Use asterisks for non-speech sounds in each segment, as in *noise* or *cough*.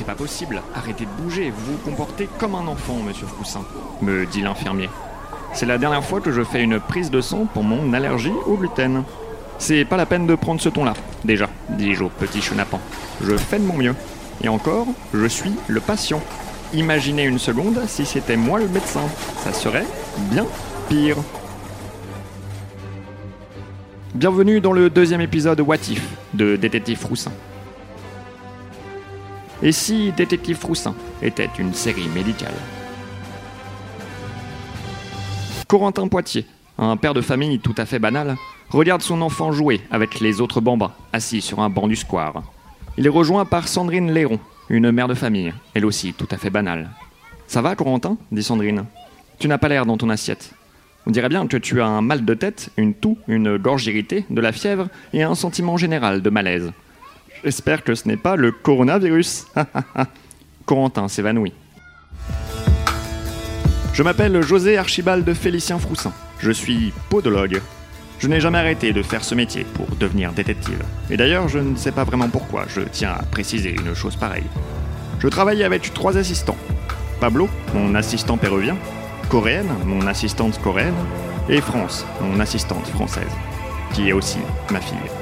c'est pas possible. Arrêtez de bouger, vous vous comportez comme un enfant, monsieur Froussin, me dit l'infirmier. C'est la dernière fois que je fais une prise de sang pour mon allergie au gluten. C'est pas la peine de prendre ce ton-là, déjà, dis-je au petit chenapan. Je fais de mon mieux. Et encore, je suis le patient. Imaginez une seconde si c'était moi le médecin. Ça serait bien pire. Bienvenue dans le deuxième épisode What If de Détective Froussin. Et si Détective Froussin était une série médicale Corentin Poitier, un père de famille tout à fait banal, regarde son enfant jouer avec les autres bambins assis sur un banc du square. Il est rejoint par Sandrine Léron, une mère de famille, elle aussi tout à fait banale. Ça va, Corentin? dit Sandrine. Tu n'as pas l'air dans ton assiette. On dirait bien que tu as un mal de tête, une toux, une gorge irritée, de la fièvre et un sentiment général de malaise. J'espère que ce n'est pas le coronavirus. *laughs* Corentin s'évanouit. Je m'appelle José Archibald Félicien Froussin. Je suis podologue. Je n'ai jamais arrêté de faire ce métier pour devenir détective. Et d'ailleurs, je ne sais pas vraiment pourquoi, je tiens à préciser une chose pareille. Je travaille avec trois assistants. Pablo, mon assistant péruvien, Coréenne, mon assistante coréenne, et France, mon assistante française, qui est aussi ma fille.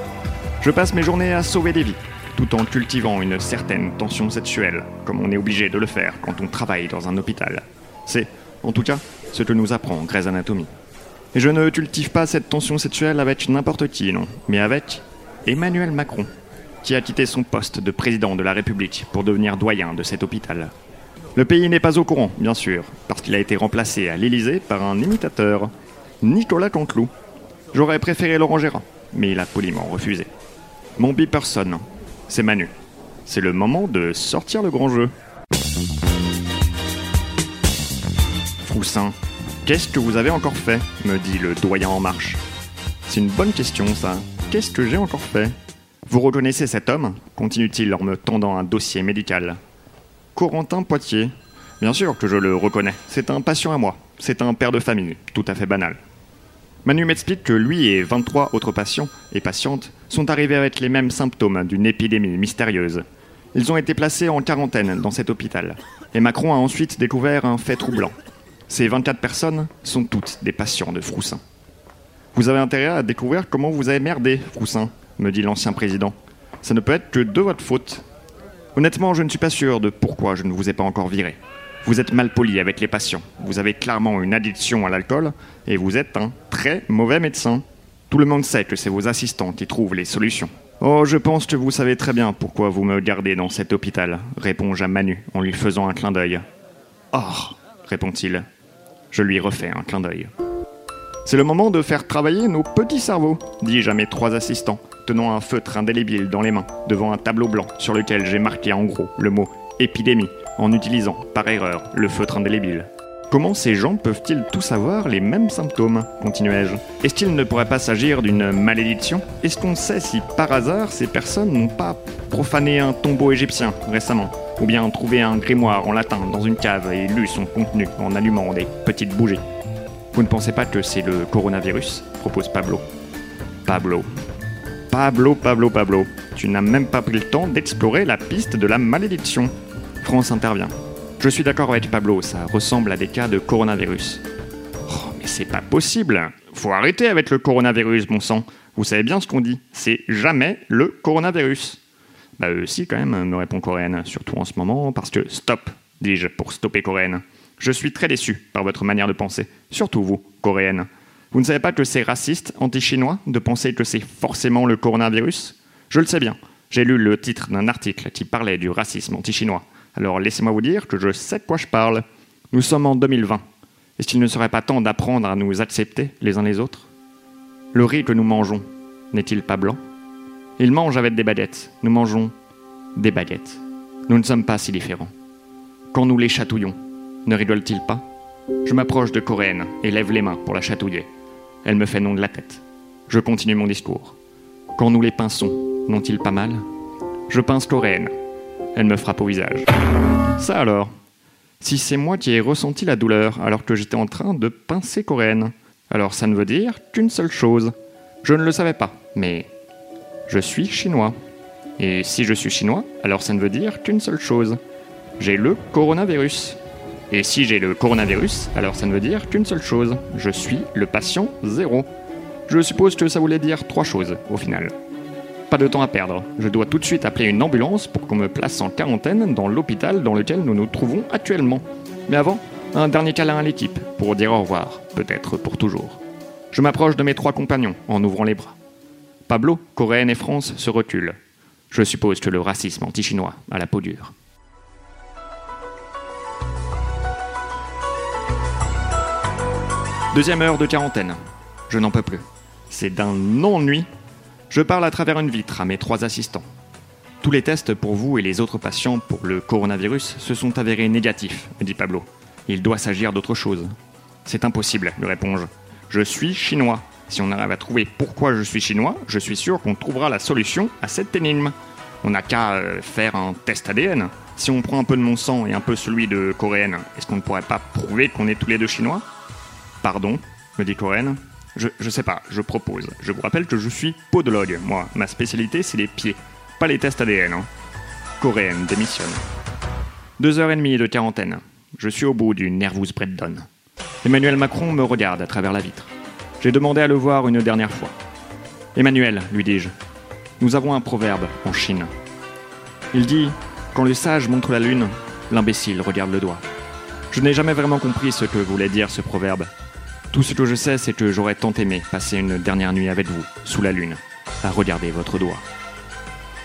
Je passe mes journées à sauver des vies, tout en cultivant une certaine tension sexuelle, comme on est obligé de le faire quand on travaille dans un hôpital. C'est, en tout cas, ce que nous apprend Grey's Anatomy. Et je ne cultive pas cette tension sexuelle avec n'importe qui, non, mais avec Emmanuel Macron, qui a quitté son poste de président de la République pour devenir doyen de cet hôpital. Le pays n'est pas au courant, bien sûr, parce qu'il a été remplacé à l'Élysée par un imitateur, Nicolas Canteloup. J'aurais préféré Laurent Gérard, mais il a poliment refusé. Mon personne, c'est Manu. C'est le moment de sortir le grand jeu. Froussin, qu'est-ce que vous avez encore fait me dit le doyen en marche. C'est une bonne question, ça. Qu'est-ce que j'ai encore fait? Vous reconnaissez cet homme? continue-t-il en me tendant un dossier médical. Corentin Poitiers. Bien sûr que je le reconnais. C'est un patient à moi. C'est un père de famille, tout à fait banal. Manu m'explique que lui et 23 autres patients et patientes sont arrivés avec les mêmes symptômes d'une épidémie mystérieuse. Ils ont été placés en quarantaine dans cet hôpital. Et Macron a ensuite découvert un fait troublant. Ces 24 personnes sont toutes des patients de Froussin. Vous avez intérêt à découvrir comment vous avez merdé, Froussin, me dit l'ancien président. Ça ne peut être que de votre faute. Honnêtement, je ne suis pas sûr de pourquoi je ne vous ai pas encore viré. Vous êtes mal poli avec les patients. Vous avez clairement une addiction à l'alcool et vous êtes un très mauvais médecin. Tout le monde sait que c'est vos assistants qui trouvent les solutions. Oh, je pense que vous savez très bien pourquoi vous me gardez dans cet hôpital, répond-je à Manu en lui faisant un clin d'œil. Oh, répond-il. Je lui refais un clin d'œil. C'est le moment de faire travailler nos petits cerveaux, dis-je à mes trois assistants, tenant un feutre indélébile dans les mains, devant un tableau blanc sur lequel j'ai marqué en gros le mot épidémie en utilisant, par erreur, le feutre indélébile. Comment ces gens peuvent-ils tous avoir les mêmes symptômes? continuai-je. Est-ce qu'il ne pourrait pas s'agir d'une malédiction? Est-ce qu'on sait si par hasard ces personnes n'ont pas profané un tombeau égyptien récemment? Ou bien trouvé un grimoire en latin dans une cave et lu son contenu en allumant des petites bougies? Vous ne pensez pas que c'est le coronavirus? propose Pablo. Pablo. Pablo, Pablo, Pablo. Tu n'as même pas pris le temps d'explorer la piste de la malédiction. Intervient. Je suis d'accord avec Pablo, ça ressemble à des cas de coronavirus. Oh, mais c'est pas possible Faut arrêter avec le coronavirus, bon sang. Vous savez bien ce qu'on dit, c'est jamais le coronavirus. Bah si quand même, me répond Coréenne, surtout en ce moment, parce que stop, dis-je pour stopper Coréenne. Je suis très déçu par votre manière de penser, surtout vous, Coréenne. Vous ne savez pas que c'est raciste, anti-chinois, de penser que c'est forcément le coronavirus? Je le sais bien. J'ai lu le titre d'un article qui parlait du racisme anti-chinois. Alors laissez-moi vous dire que je sais de quoi je parle. Nous sommes en 2020. Est-ce qu'il ne serait pas temps d'apprendre à nous accepter les uns les autres? Le riz que nous mangeons n'est-il pas blanc? Il mange avec des baguettes. Nous mangeons des baguettes. Nous ne sommes pas si différents. Quand nous les chatouillons, ne rigole-t-il pas? Je m'approche de Coréenne et lève les mains pour la chatouiller. Elle me fait non de la tête. Je continue mon discours. Quand nous les pinçons, n'ont-ils pas mal? Je pince Coréenne elle me frappe au visage. Ça alors? Si c'est moi qui ai ressenti la douleur alors que j'étais en train de pincer Coréenne, alors ça ne veut dire qu'une seule chose. Je ne le savais pas, mais je suis chinois. Et si je suis chinois, alors ça ne veut dire qu'une seule chose. J'ai le coronavirus. Et si j'ai le coronavirus, alors ça ne veut dire qu'une seule chose. Je suis le patient zéro. Je suppose que ça voulait dire trois choses au final. Pas de temps à perdre. Je dois tout de suite appeler une ambulance pour qu'on me place en quarantaine dans l'hôpital dans lequel nous nous trouvons actuellement. Mais avant, un dernier câlin à l'équipe pour dire au revoir, peut-être pour toujours. Je m'approche de mes trois compagnons en ouvrant les bras. Pablo, Coréenne et France se reculent. Je suppose que le racisme anti-chinois a la peau dure. Deuxième heure de quarantaine. Je n'en peux plus. C'est d'un ennui. Je parle à travers une vitre à mes trois assistants. Tous les tests pour vous et les autres patients pour le coronavirus se sont avérés négatifs, me dit Pablo. Il doit s'agir d'autre chose. C'est impossible, lui réponds-je. Je suis chinois. Si on arrive à trouver pourquoi je suis chinois, je suis sûr qu'on trouvera la solution à cette énigme. On n'a qu'à euh, faire un test ADN. Si on prend un peu de mon sang et un peu celui de Coréenne, est-ce qu'on ne pourrait pas prouver qu'on est tous les deux chinois? Pardon, me dit Coréenne. Je, sais pas, je propose. Je vous rappelle que je suis podologue, moi. Ma spécialité, c'est les pieds, pas les tests ADN. Hein. Coréenne démissionne. Deux heures et demie de quarantaine. Je suis au bout du nervous breakdown. Emmanuel Macron me regarde à travers la vitre. J'ai demandé à le voir une dernière fois. Emmanuel, lui dis-je, nous avons un proverbe en Chine. Il dit Quand le sage montre la lune, l'imbécile regarde le doigt. Je n'ai jamais vraiment compris ce que voulait dire ce proverbe. Tout ce que je sais, c'est que j'aurais tant aimé passer une dernière nuit avec vous, sous la lune, à regarder votre doigt.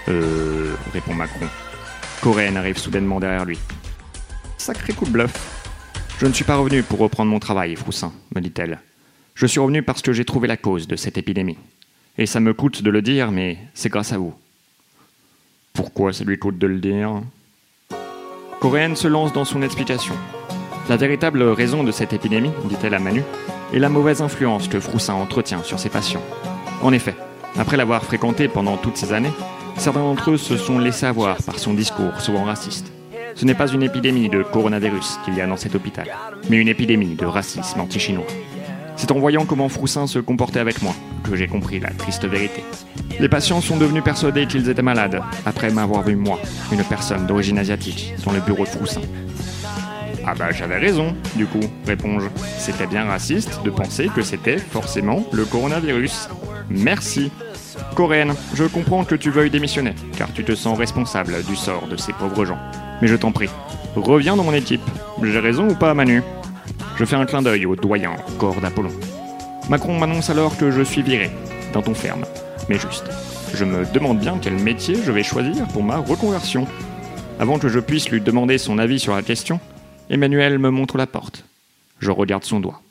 Euh, répond Macron. Coréenne arrive soudainement derrière lui. Sacré coup de bluff. Je ne suis pas revenu pour reprendre mon travail, Froussin, me dit-elle. Je suis revenu parce que j'ai trouvé la cause de cette épidémie. Et ça me coûte de le dire, mais c'est grâce à vous. Pourquoi ça lui coûte de le dire? Coréenne se lance dans son explication. La véritable raison de cette épidémie, dit-elle à Manu, est la mauvaise influence que Froussin entretient sur ses patients. En effet, après l'avoir fréquenté pendant toutes ces années, certains d'entre eux se sont laissés avoir par son discours souvent raciste. Ce n'est pas une épidémie de coronavirus qu'il y a dans cet hôpital, mais une épidémie de racisme anti-chinois. C'est en voyant comment Froussin se comportait avec moi que j'ai compris la triste vérité. Les patients sont devenus persuadés qu'ils étaient malades après m'avoir vu moi, une personne d'origine asiatique, dans le bureau de Froussin. Ah bah j'avais raison, du coup, réponds-je. C'était bien raciste de penser que c'était forcément le coronavirus. Merci. Coréenne, je comprends que tu veuilles démissionner, car tu te sens responsable du sort de ces pauvres gens. Mais je t'en prie, reviens dans mon équipe. J'ai raison ou pas, Manu? Je fais un clin d'œil au doyen corps d'Apollon. Macron m'annonce alors que je suis viré, d'un ton ferme, mais juste. Je me demande bien quel métier je vais choisir pour ma reconversion. Avant que je puisse lui demander son avis sur la question, Emmanuel me montre la porte. Je regarde son doigt.